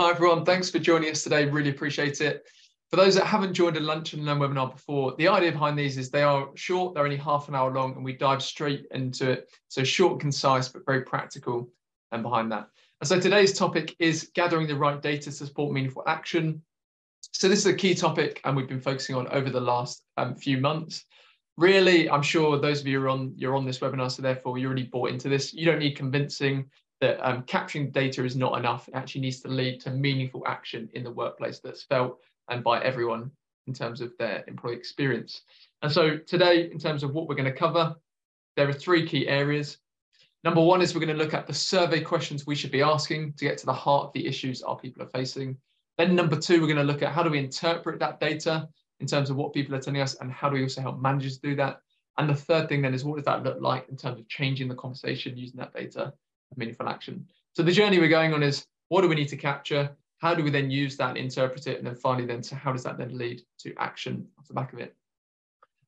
hi everyone. Thanks for joining us today. Really appreciate it. For those that haven't joined a Lunch and Learn webinar before, the idea behind these is they are short, they're only half an hour long, and we dive straight into it. So short concise, but very practical and behind that. And so today's topic is gathering the right data to support meaningful action. So this is a key topic and we've been focusing on over the last um, few months. Really, I'm sure those of you are on you're on this webinar, so therefore you're already bought into this. You don't need convincing that um, capturing data is not enough. It actually needs to lead to meaningful action in the workplace that's felt and by everyone in terms of their employee experience. And so today, in terms of what we're going to cover, there are three key areas. Number one is we're going to look at the survey questions we should be asking to get to the heart of the issues our people are facing. Then number two, we're going to look at how do we interpret that data in terms of what people are telling us and how do we also help managers do that. And the third thing then is what does that look like in terms of changing the conversation using that data meaningful action. So the journey we're going on is what do we need to capture? How do we then use that interpret it? And then finally, then so how does that then lead to action off the back of it?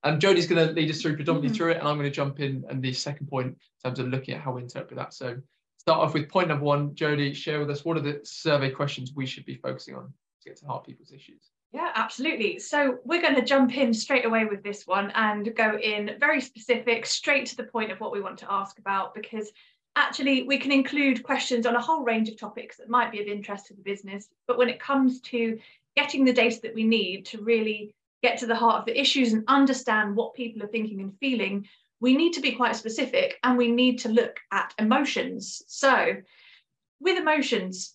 Um, Jody's going to lead us through predominantly mm -hmm. through it, and I'm going to jump in and the second point in terms of looking at how we interpret that. So start off with point number one. Jody, share with us what are the survey questions we should be focusing on to get to heart people's issues. Yeah, absolutely. So we're going to jump in straight away with this one and go in very specific, straight to the point of what we want to ask about because actually we can include questions on a whole range of topics that might be of interest to the business but when it comes to getting the data that we need to really get to the heart of the issues and understand what people are thinking and feeling we need to be quite specific and we need to look at emotions so with emotions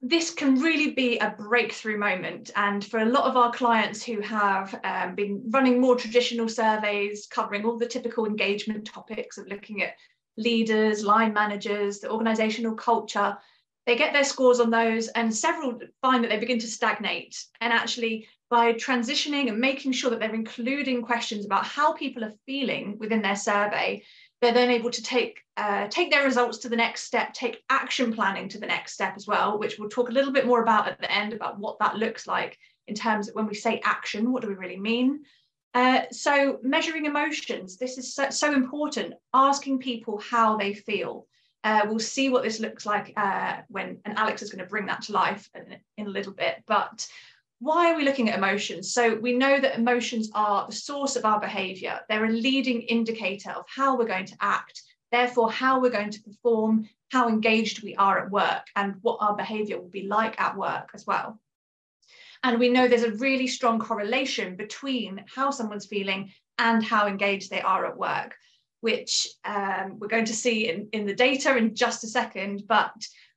this can really be a breakthrough moment. And for a lot of our clients who have um, been running more traditional surveys, covering all the typical engagement topics of looking at leaders, line managers, the organizational culture, they get their scores on those and several find that they begin to stagnate. And actually, by transitioning and making sure that they're including questions about how people are feeling within their survey, they're then able to take uh, take their results to the next step, take action planning to the next step as well, which we'll talk a little bit more about at the end about what that looks like in terms of when we say action, what do we really mean? Uh, so measuring emotions, this is so, so, important, asking people how they feel. Uh, we'll see what this looks like uh, when, and Alex is going to bring that to life in, in a little bit, but why are we looking at emotions? So we know that emotions are the source of our behavior. They're a leading indicator of how we're going to act, therefore how we're going to perform, how engaged we are at work and what our behavior will be like at work as well. And we know there's a really strong correlation between how someone's feeling and how engaged they are at work, which um, we're going to see in, in the data in just a second. But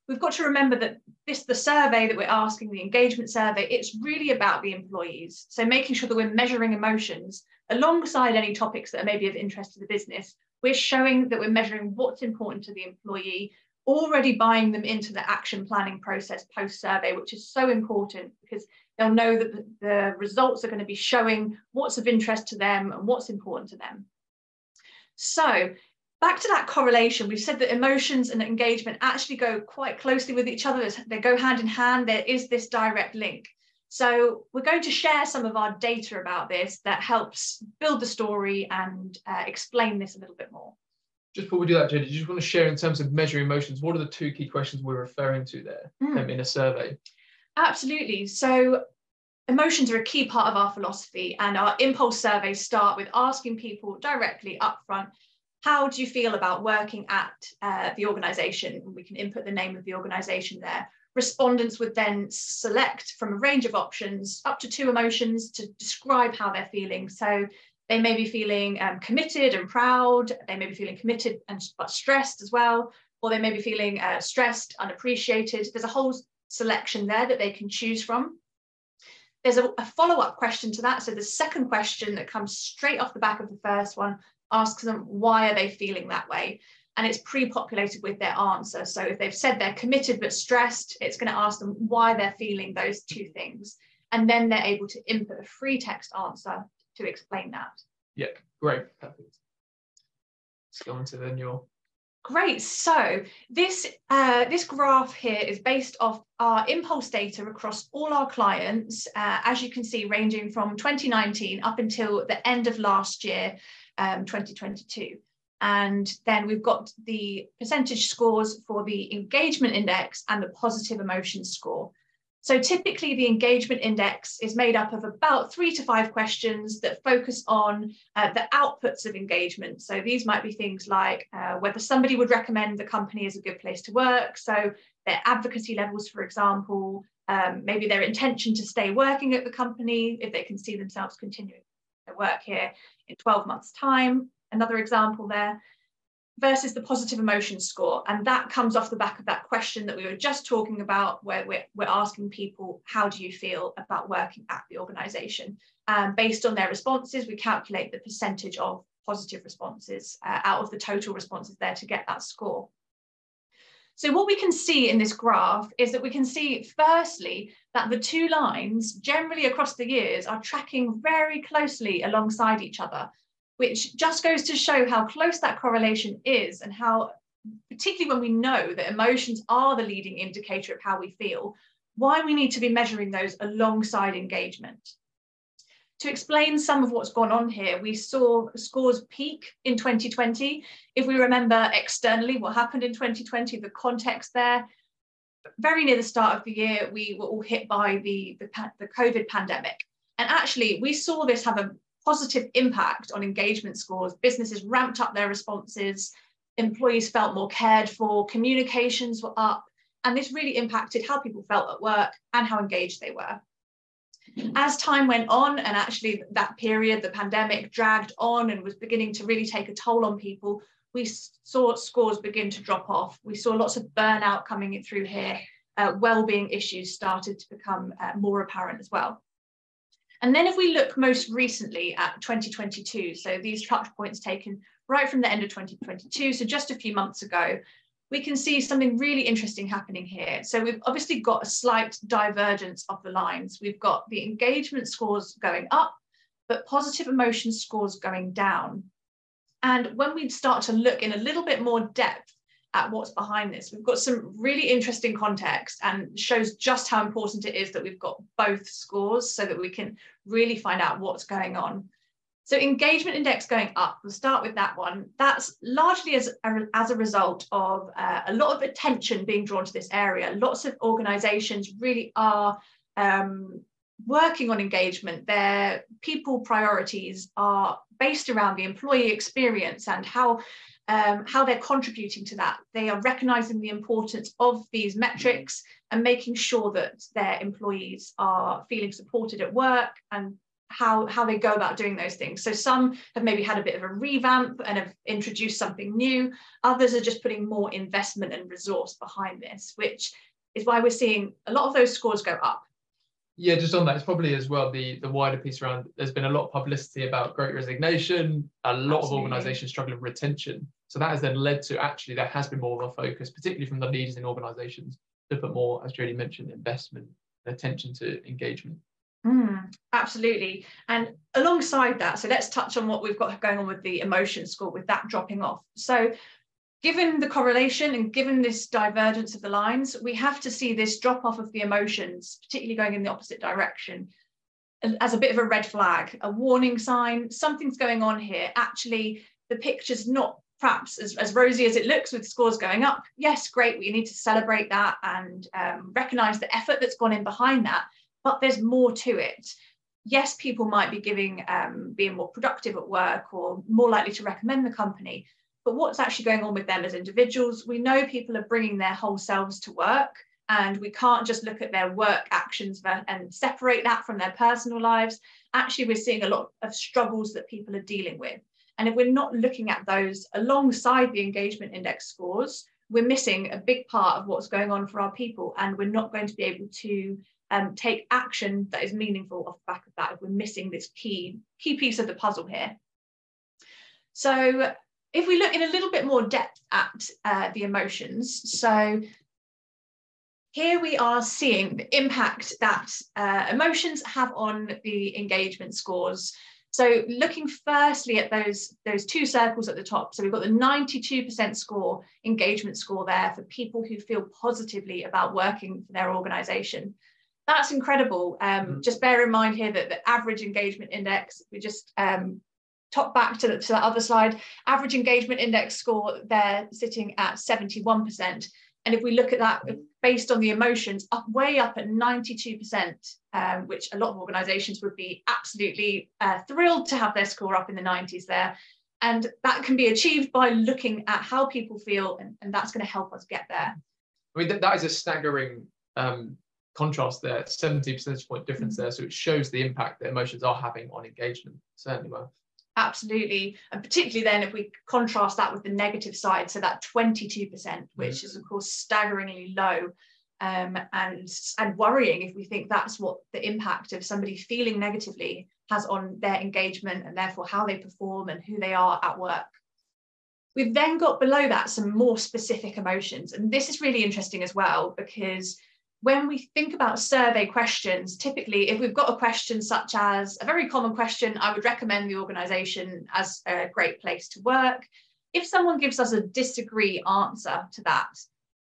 we've got to remember that this the survey that we're asking, the engagement survey, it's really about the employees. So making sure that we're measuring emotions alongside any topics that are maybe of interest to the business. We're showing that we're measuring what's important to the employee, already buying them into the action planning process post survey, which is so important because they'll know that the, the results are going to be showing what's of interest to them and what's important to them. So back to that correlation, we've said that emotions and engagement actually go quite closely with each other. They go hand in hand. There is this direct link. So we're going to share some of our data about this that helps build the story and uh, explain this a little bit more. Just before we do that, Jenny, do you just want to share in terms of measuring emotions, what are the two key questions we're referring to there mm. um, in a survey? Absolutely. So emotions are a key part of our philosophy and our Inpulse surveys start with asking people directly upfront, how do you feel about working at uh, the organization? We can input the name of the organization there. Respondents would then select from a range of options up to two emotions to describe how they're feeling. So they may be feeling um, committed and proud. They may be feeling committed and but stressed as well, or they may be feeling uh, stressed, unappreciated. There's a whole selection there that they can choose from. There's a, a follow-up question to that. So the second question that comes straight off the back of the first one asks them why are they feeling that way? And it's pre-populated with their answer. So if they've said they're committed but stressed, it's going to ask them why they're feeling those two things. And then they're able to input a free text answer to explain that. Yeah, great. Perfect. Let's go on to then your Great. So this uh, this graph here is based off our Inpulse data across all our clients, uh, as you can see, ranging from 2019 up until the end of last year, um, 2022. And then we've got the percentage scores for the engagement index and the positive emotion score. So typically the engagement index is made up of about three to five questions that focus on uh, the outputs of engagement. So these might be things like uh, whether somebody would recommend the company as a good place to work. So their advocacy levels, for example, um, maybe their intention to stay working at the company, if they can see themselves continuing their work here in 12 months time, another example there versus the positive emotion score. And that comes off the back of that question that we were just talking about, where we're, we're asking people, how do you feel about working at the organization? Um, based on their responses, we calculate the percentage of positive responses uh, out of the total responses there to get that score. So what we can see in this graph is that we can see firstly that the two lines generally across the years are tracking very closely alongside each other which just goes to show how close that correlation is and how, particularly when we know that emotions are the leading indicator of how we feel, why we need to be measuring those alongside engagement. To explain some of what's gone on here, we saw scores peak in 2020. If we remember externally what happened in 2020, the context there, very near the start of the year, we were all hit by the, the, the COVID pandemic. And actually, we saw this have a positive impact on engagement scores. Businesses ramped up their responses, employees felt more cared for, communications were up, and this really impacted how people felt at work and how engaged they were. As time went on, and actually that period, the pandemic dragged on and was beginning to really take a toll on people, we saw scores begin to drop off. We saw lots of burnout coming through here. Uh, well-being issues started to become uh, more apparent as well. And then if we look most recently at 2022, so these touch points taken right from the end of 2022, so just a few months ago, we can see something really interesting happening here. So we've obviously got a slight divergence of the lines. We've got the engagement scores going up, but positive emotion scores going down. And when we start to look in a little bit more depth at what's behind this. We've got some really interesting context and shows just how important it is that we've got both scores so that we can really find out what's going on. So engagement index going up, we'll start with that one. That's largely as a, as a result of uh, a lot of attention being drawn to this area. Lots of organizations really are um, working on engagement. Their people priorities are based around the employee experience and how um, how they're contributing to that. They are recognizing the importance of these metrics and making sure that their employees are feeling supported at work and how, how they go about doing those things. So some have maybe had a bit of a revamp and have introduced something new. Others are just putting more investment and resource behind this, which is why we're seeing a lot of those scores go up. Yeah, just on that, it's probably as well the the wider piece around. There's been a lot of publicity about Great Resignation, a lot Absolutely. of organisations struggling with retention. So that has then led to actually there has been more of a focus, particularly from the leaders in organisations, to put more, as Jodie mentioned, investment and attention to engagement. Mm, absolutely. And alongside that, so let's touch on what we've got going on with the emotion score, with that dropping off. So given the correlation and given this divergence of the lines, we have to see this drop off of the emotions, particularly going in the opposite direction, as a bit of a red flag, a warning sign, something's going on here. Actually, the picture's not perhaps as, as rosy as it looks with scores going up. Yes, great, we need to celebrate that and um, recognize the effort that's gone in behind that, but there's more to it. Yes, people might be giving, um, being more productive at work or more likely to recommend the company, but what's actually going on with them as individuals. We know people are bringing their whole selves to work, and we can't just look at their work actions and separate that from their personal lives. Actually, we're seeing a lot of struggles that people are dealing with. And if we're not looking at those alongside the engagement index scores, we're missing a big part of what's going on for our people, and we're not going to be able to um, take action that is meaningful off the back of that if we're missing this key key piece of the puzzle here. So if we look in a little bit more depth at uh, the emotions, so here we are seeing the impact that uh, emotions have on the engagement scores. So looking firstly at those, those two circles at the top, so we've got the 92% score, engagement score there for people who feel positively about working for their organization. That's incredible. Um, mm -hmm. Just bear in mind here that the average engagement index, we just um, top back to, the, to that other slide, average engagement index score there sitting at 71%. And if we look at that based on the emotions, up way up at 92%, um, which a lot of organisations would be absolutely uh, thrilled to have their score up in the 90s there. And that can be achieved by looking at how people feel, and, and that's going to help us get there. I mean, that, that is a staggering um, contrast there, 70 percentage point difference there. So it shows the impact that emotions are having on engagement, certainly well. Absolutely. And particularly then if we contrast that with the negative side, so that 22%, which mm. is of course staggeringly low um, and, and worrying if we think that's what the impact of somebody feeling negatively has on their engagement and therefore how they perform and who they are at work. We've then got below that some more specific emotions. And this is really interesting as well because when we think about survey questions, typically, if we've got a question such as a very common question, I would recommend the organisation as a great place to work. If someone gives us a disagree answer to that,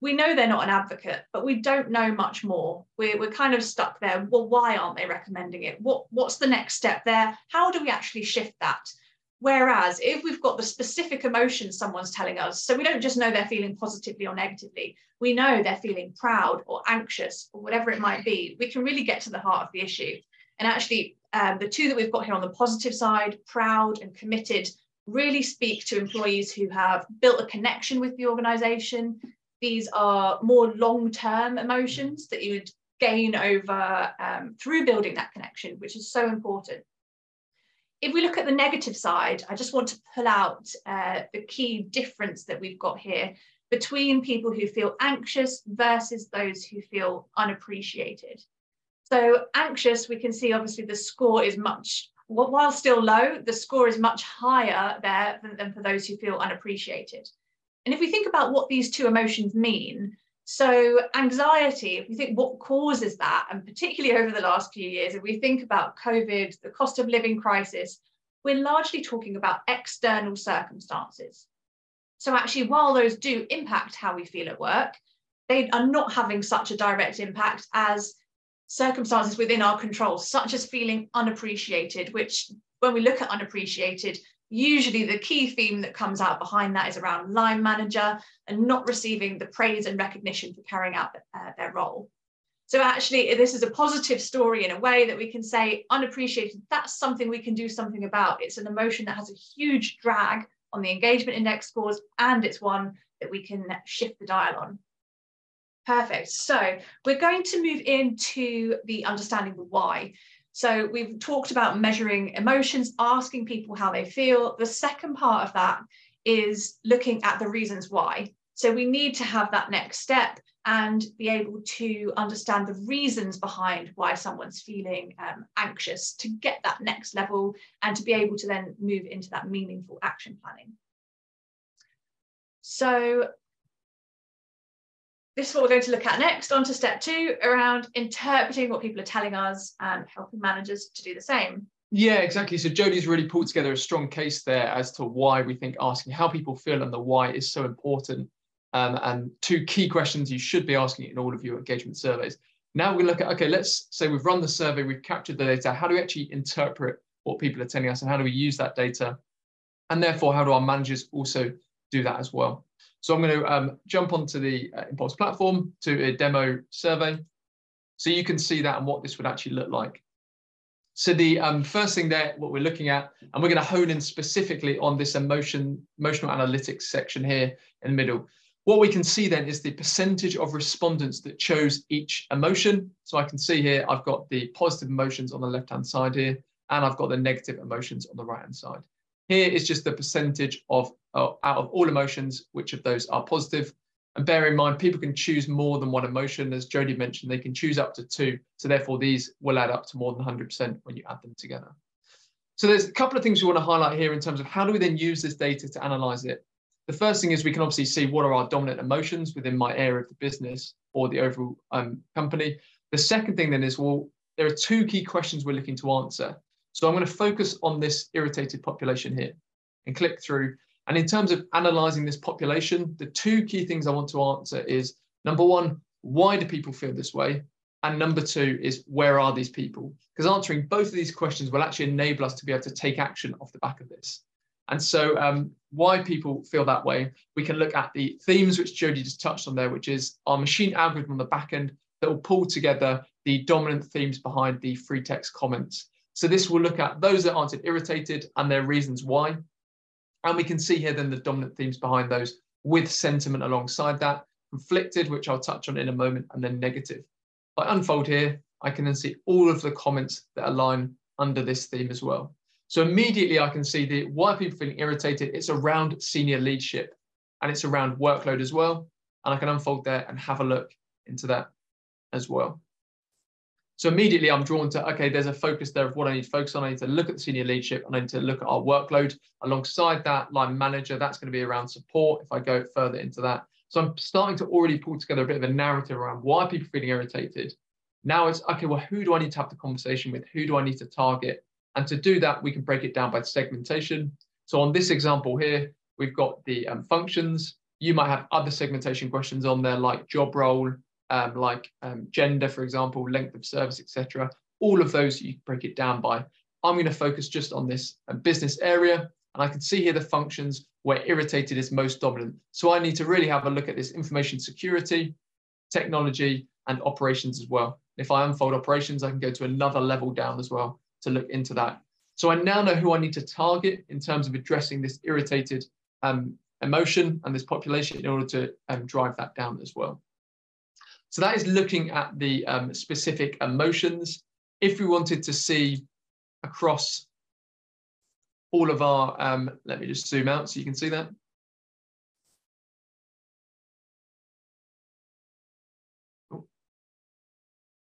we know they're not an advocate, but we don't know much more. We're, we're kind of stuck there. Well, why aren't they recommending it? What, what's the next step there? How do we actually shift that? Whereas if we've got the specific emotion someone's telling us, so we don't just know they're feeling positively or negatively, we know they're feeling proud or anxious or whatever it might be, we can really get to the heart of the issue. And actually, um, the two that we've got here on the positive side, proud and committed, really speak to employees who have built a connection with the organization. These are more long term emotions that you would gain over um, through building that connection, which is so important if we look at the negative side, I just want to pull out uh, the key difference that we've got here between people who feel anxious versus those who feel unappreciated. So anxious, we can see obviously the score is much, while still low, the score is much higher there than, than for those who feel unappreciated. And if we think about what these two emotions mean, so anxiety, if we think what causes that, and particularly over the last few years, if we think about COVID, the cost of living crisis, we're largely talking about external circumstances. So actually, while those do impact how we feel at work, they are not having such a direct impact as circumstances within our control, such as feeling unappreciated, which when we look at unappreciated, usually the key theme that comes out behind that is around line manager and not receiving the praise and recognition for carrying out uh, their role. So actually, this is a positive story in a way that we can say unappreciated, that's something we can do something about. It's an emotion that has a huge drag on the engagement index scores, and it's one that we can shift the dial on. Perfect. So we're going to move into the understanding the why. So we've talked about measuring emotions, asking people how they feel. The second part of that is looking at the reasons why. So we need to have that next step and be able to understand the reasons behind why someone's feeling um, anxious to get that next level and to be able to then move into that meaningful action planning. So this is what we're going to look at next. On to step two around interpreting what people are telling us and helping managers to do the same. Yeah, exactly. So Jody's really pulled together a strong case there as to why we think asking how people feel and the why is so important. Um, and two key questions you should be asking in all of your engagement surveys. Now we look at, okay, let's say we've run the survey, we've captured the data. How do we actually interpret what people are telling us and how do we use that data? And therefore, how do our managers also do that as well? So I'm going to um, jump onto the uh, Inpulse platform to a demo survey. So you can see that and what this would actually look like. So the um, first thing there, what we're looking at, and we're going to hone in specifically on this emotion, emotional analytics section here in the middle. What we can see then is the percentage of respondents that chose each emotion. So I can see here, I've got the positive emotions on the left-hand side here, and I've got the negative emotions on the right-hand side. Here is just the percentage of uh, out of all emotions, which of those are positive. And bear in mind, people can choose more than one emotion. As Jody mentioned, they can choose up to two. So therefore, these will add up to more than 100% when you add them together. So there's a couple of things we want to highlight here in terms of how do we then use this data to analyze it. The first thing is we can obviously see what are our dominant emotions within my area of the business or the overall um, company. The second thing then is, well, there are two key questions we're looking to answer. So I'm going to focus on this irritated population here and click through. And in terms of analyzing this population, the two key things I want to answer is number one, why do people feel this way? And number two is where are these people? Because answering both of these questions will actually enable us to be able to take action off the back of this. And so um, why people feel that way, we can look at the themes which Jody just touched on there, which is our machine algorithm on the back end that will pull together the dominant themes behind the free text comments. So this will look at those that aren't irritated and their reasons why. And we can see here then the dominant themes behind those with sentiment alongside that, conflicted, which I'll touch on in a moment, and then negative. If I unfold here, I can then see all of the comments that align under this theme as well. So immediately I can see the why are people feeling irritated? It's around senior leadership and it's around workload as well. And I can unfold there and have a look into that as well. So immediately I'm drawn to, okay, there's a focus there of what I need to focus on. I need to look at the senior leadership and I need to look at our workload. Alongside that, line manager, that's going to be around support if I go further into that. So I'm starting to already pull together a bit of a narrative around why people are feeling irritated. Now it's, okay, well, who do I need to have the conversation with? Who do I need to target? And to do that, we can break it down by segmentation. So on this example here, we've got the um, functions. You might have other segmentation questions on there like job role, um, like um, gender, for example, length of service, etc. All of those you can break it down by. I'm going to focus just on this uh, business area. And I can see here the functions where irritated is most dominant. So I need to really have a look at this information security, technology, and operations as well. If I unfold operations, I can go to another level down as well to look into that. So I now know who I need to target in terms of addressing this irritated um, emotion and this population in order to um, drive that down as well. So that is looking at the um, specific emotions. If we wanted to see across all of our, um, let me just zoom out so you can see that.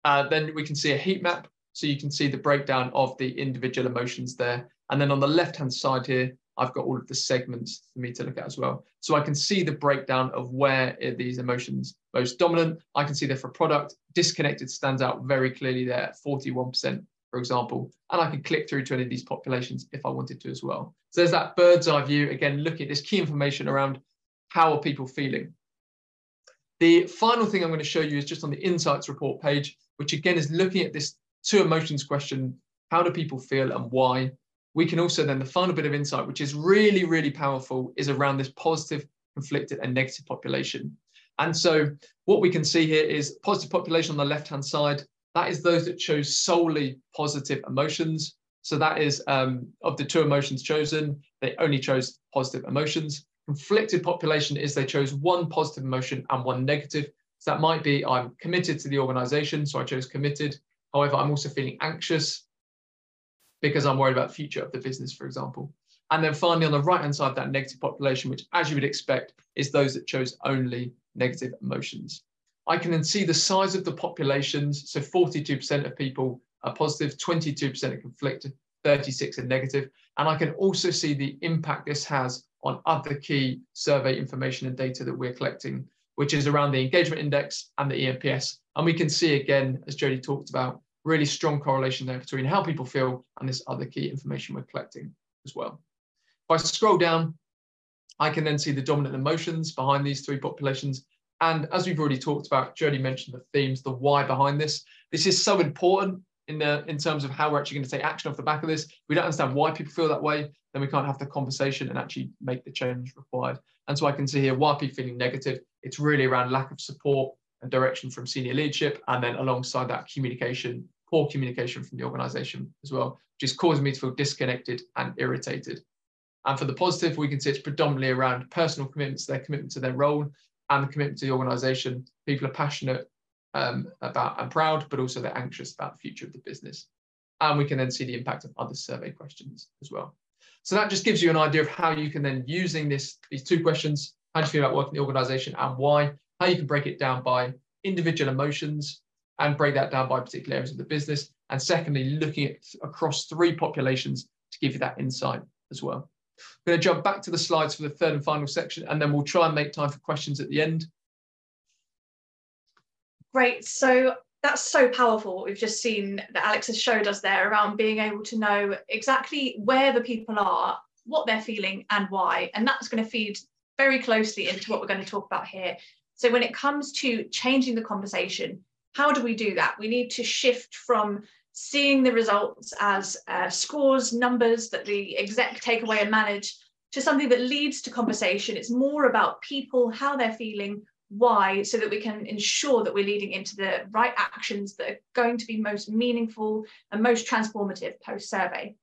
Uh, then we can see a heat map so you can see the breakdown of the individual emotions there. And then on the left-hand side here, I've got all of the segments for me to look at as well. So I can see the breakdown of where these emotions most dominant. I can see that for product, disconnected stands out very clearly there at 41%, for example. And I can click through to any of these populations if I wanted to as well. So there's that bird's eye view, again, looking at this key information around how are people feeling. The final thing I'm going to show you is just on the insights report page, which again is looking at this two emotions question, how do people feel and why? We can also then, the final bit of insight, which is really, really powerful, is around this positive, conflicted, and negative population. And so what we can see here is positive population on the left-hand side. That is those that chose solely positive emotions. So that is um, of the two emotions chosen, they only chose positive emotions. Conflicted population is they chose one positive emotion and one negative. So that might be I'm committed to the organization, so I chose committed. However, I'm also feeling anxious because I'm worried about the future of the business, for example. And then finally, on the right hand side, that negative population, which, as you would expect, is those that chose only negative emotions. I can then see the size of the populations. So 42% of people are positive, 22% are conflicted, 36 are negative. And I can also see the impact this has on other key survey information and data that we're collecting, which is around the engagement index and the eNPS. And we can see again, as Jody talked about, really strong correlation there between how people feel and this other key information we're collecting as well. If I scroll down, I can then see the dominant emotions behind these three populations. And as we've already talked about, Jody mentioned the themes, the why behind this. This is so important in the in terms of how we're actually going to take action off the back of this. We don't understand why people feel that way, then we can't have the conversation and actually make the change required. And so I can see here why people feeling negative. It's really around lack of support and direction from senior leadership, and then alongside that communication poor communication from the organization as well, which is causing me to feel disconnected and irritated. And for the positive, we can see it's predominantly around personal commitments, their commitment to their role and the commitment to the organization. People are passionate um, about and proud, but also they're anxious about the future of the business. And we can then see the impact of other survey questions as well. So that just gives you an idea of how you can then using this these two questions, how do you feel about working in the organization and why, how you can break it down by individual emotions, and break that down by particular areas of the business. And secondly, looking at across three populations to give you that insight as well. I'm going to jump back to the slides for the third and final section, and then we'll try and make time for questions at the end. Great. So that's so powerful what we've just seen that Alex has showed us there around being able to know exactly where the people are, what they're feeling, and why. And that's going to feed very closely into what we're going to talk about here. So when it comes to changing the conversation, how do we do that? We need to shift from seeing the results as uh, scores, numbers that the exec take away and manage, to something that leads to conversation. It's more about people, how they're feeling, why, so that we can ensure that we're leading into the right actions that are going to be most meaningful and most transformative post survey.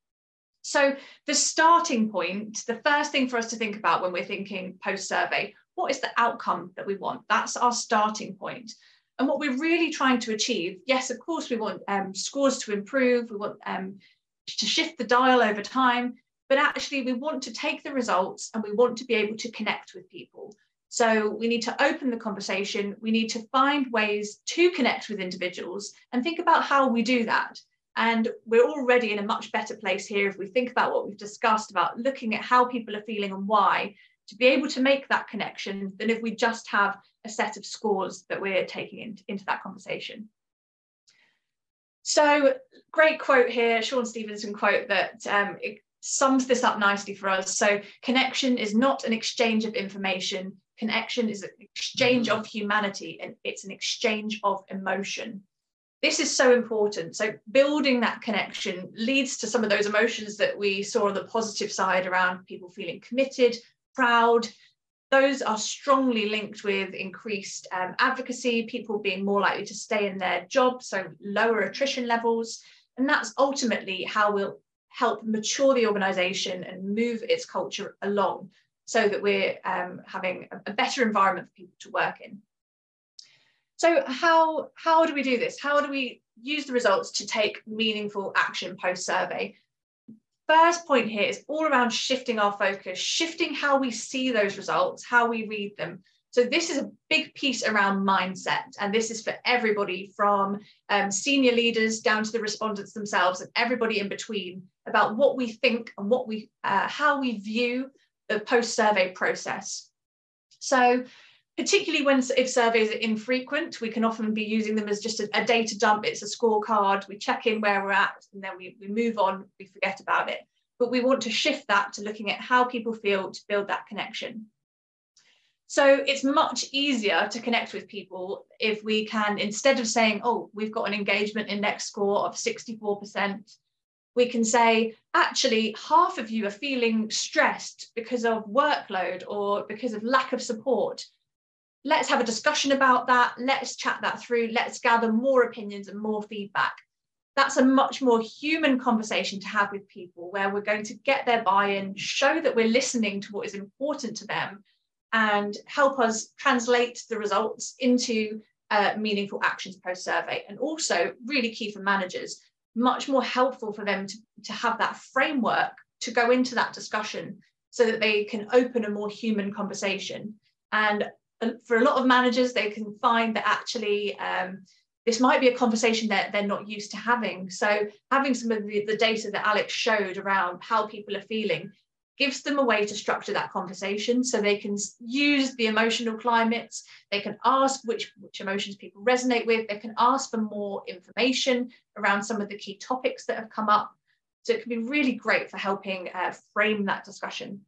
So, the starting point, the first thing for us to think about when we're thinking post survey, what is the outcome that we want? That's our starting point. And what we're really trying to achieve, yes, of course, we want um, scores to improve, we want um, to shift the dial over time, but actually, we want to take the results and we want to be able to connect with people. So we need to open the conversation. We need to find ways to connect with individuals and think about how we do that. And we're already in a much better place here if we think about what we've discussed about looking at how people are feeling and why to be able to make that connection than if we just have a set of scores that we're taking into, into that conversation. So great quote here, Shawn Stevenson quote that um, it sums this up nicely for us. So connection is not an exchange of information. Connection is an exchange of humanity and it's an exchange of emotion. This is so important. So building that connection leads to some of those emotions that we saw on the positive side around people feeling committed, proud. Those are strongly linked with increased um, advocacy, people being more likely to stay in their jobs, so lower attrition levels. And that's ultimately how we'll help mature the organization and move its culture along so that we're um, having a, a better environment for people to work in. So how, how do we do this? How do we use the results to take meaningful action post-survey? First point here is all around shifting our focus, shifting how we see those results, how we read them. So this is a big piece around mindset, and this is for everybody from um, senior leaders down to the respondents themselves and everybody in between about what we think and what we, uh, how we view the post-survey process. So particularly when if surveys are infrequent, we can often be using them as just a, a, data dump. It's a scorecard. We check in where we're at and then we, we move on, we forget about it. But we want to shift that to looking at how people feel to build that connection. So it's much easier to connect with people if we can, instead of saying, oh, we've got an engagement index score of 64%, we can say, actually, half of you are feeling stressed because of workload or because of lack of support let's have a discussion about that. Let's chat that through. Let's gather more opinions and more feedback. That's a much more human conversation to have with people where we're going to get their buy in, show that we're listening to what is important to them, and help us translate the results into uh, meaningful actions post survey. And also, really key for managers, much more helpful for them to, to have that framework to go into that discussion so that they can open a more human conversation. And for a lot of managers, they can find that actually um, this might be a conversation that they're not used to having. So having some of the, the data that Alex showed around how people are feeling gives them a way to structure that conversation. So they can use the emotional climates. They can ask which which emotions people resonate with. They can ask for more information around some of the key topics that have come up. So it can be really great for helping uh, frame that discussion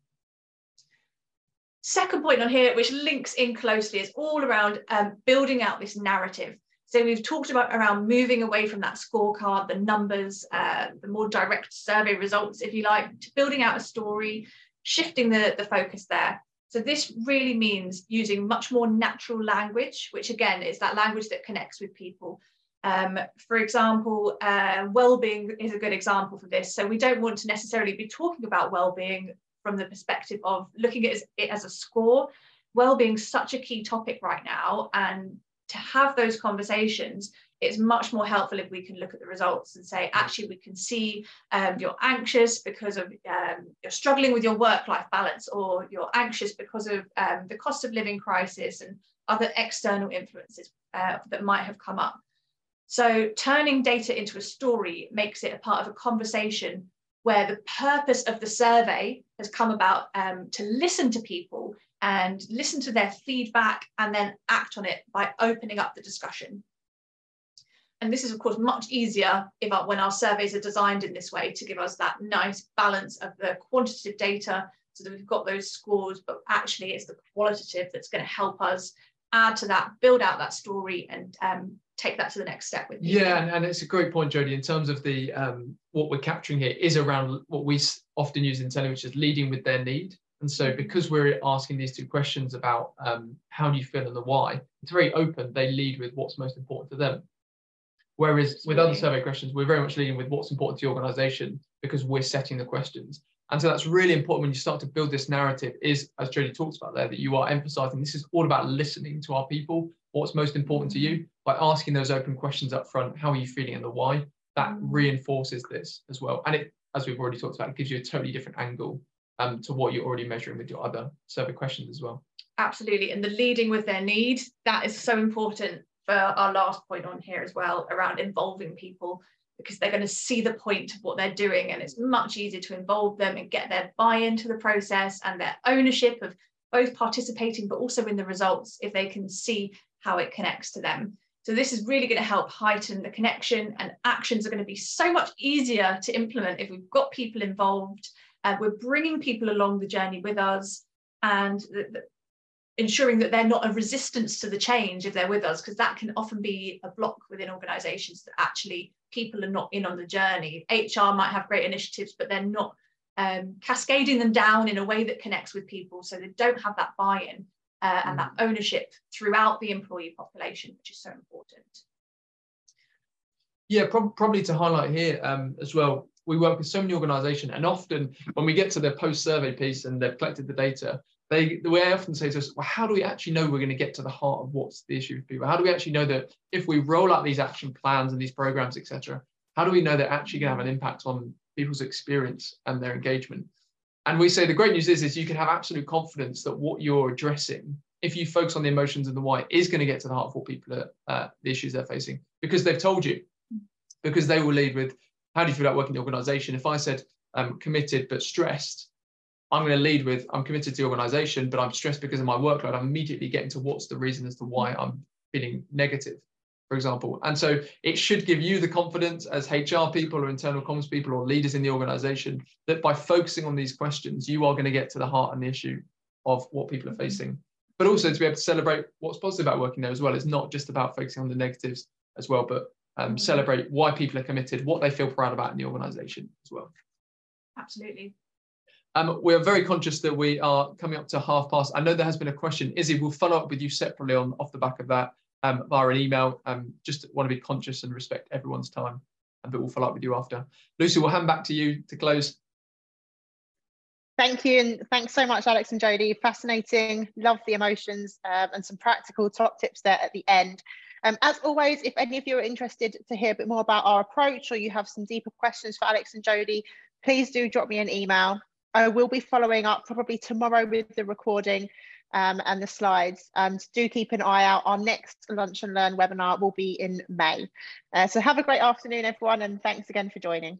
Second point on here, which links in closely, is all around um, building out this narrative. So we've talked about around moving away from that scorecard, the numbers, uh, the more direct survey results, if you like, to building out a story, shifting the, the focus there. So this really means using much more natural language, which again is that language that connects with people. Um, for example, uh, well-being is a good example for this. So we don't want to necessarily be talking about well-being from the perspective of looking at it as a score, well-being such a key topic right now, and to have those conversations, it's much more helpful if we can look at the results and say, actually, we can see um, you're anxious because of um, you're struggling with your work-life balance, or you're anxious because of um, the cost of living crisis and other external influences uh, that might have come up. So turning data into a story makes it a part of a conversation where the purpose of the survey has come about um, to listen to people and listen to their feedback and then act on it by opening up the discussion. And this is, of course, much easier if our, when our surveys are designed in this way to give us that nice balance of the quantitative data so that we've got those scores, but actually it's the qualitative that's going to help us add to that, build out that story and um, take that to the next step with you. Yeah, and, and, it's a great point, Jodie, in terms of the um, what we're capturing here is around what we often use in internally, which is leading with their need. And so because we're asking these two questions about um, how do you feel and the why, it's very open. They lead with what's most important to them. Whereas with other survey questions, we're very much leading with what's important to the organization because we're setting the questions. And so that's really important when you start to build this narrative is, as Jodie talks about there, that you are emphasizing this is all about listening to our people, what's most important to you, by asking those open questions up front, how are you feeling and the why, that mm. reinforces this as well. And it, as we've already talked about, it gives you a totally different angle um, to what you're already measuring with your other survey questions as well. Absolutely. And the leading with their need, that is so important for our last point on here as well around involving people because they're going to see the point of what they're doing and it's much easier to involve them and get their buy-in to the process and their ownership of both participating but also in the results if they can see how it connects to them. So this is really going to help heighten the connection and actions are going to be so much easier to implement if we've got people involved. Uh, we're bringing people along the journey with us and ensuring that they're not a resistance to the change if they're with us because that can often be a block within organizations that actually people are not in on the journey. Hr might have great initiatives but they're not um, cascading them down in a way that connects with people. So they don't have that buy-in uh, and that mm. ownership throughout the employee population which is so important. Yeah pro- probably to highlight here um, as well we work with so many organizations and often when we get to the post survey piece and they've collected the data they the way I often say to us, well, how do we actually know we're going to get to the heart of what's the issue with people? How do we actually know that if we roll out these action plans and these programs, etc., how do we know they're actually going to have an impact on people's experience and their engagement? And we say the great news is, is you can have absolute confidence that what you're addressing, if you focus on the emotions and the why, is going to get to the heart of what people are, uh, the issues they're facing because they've told you, because they will lead with, how do you feel about working in the organization? If I said um, committed but stressed, I'm going to lead with I'm committed to the organization, but I'm stressed because of my workload. I'm immediately getting to what's the reason as to why I'm feeling negative, for example. And so it should give you the confidence as HR people or internal comms people or leaders in the organization that by focusing on these questions, you are going to get to the heart and the issue of what people are facing. But also to be able to celebrate what's positive about working there as well. It's not just about focusing on the negatives as well, but um, mm-hmm. celebrate why people are committed, what they feel proud about in the organization as well. Absolutely. Um, we are very conscious that we are coming up to half past. I know there has been a question. Izzy, we'll follow up with you separately on off the back of that um, via an email. Um, just want to be conscious and respect everyone's time, but we'll follow up with you after. Lucie, we'll hand back to you to close. Thank you, and thanks so much, Alex and Jodie. Fascinating, love the emotions um, and some practical top tips there at the end. Um, as always, if any of you are interested to hear a bit more about our approach or you have some deeper questions for Alex and Jodie, please do drop me an email. I will be following up probably tomorrow with the recording um, and the slides. And do keep an eye out. Our next Lunch and Learn webinar will be in May. Uh, so have a great afternoon, everyone, and thanks again for joining.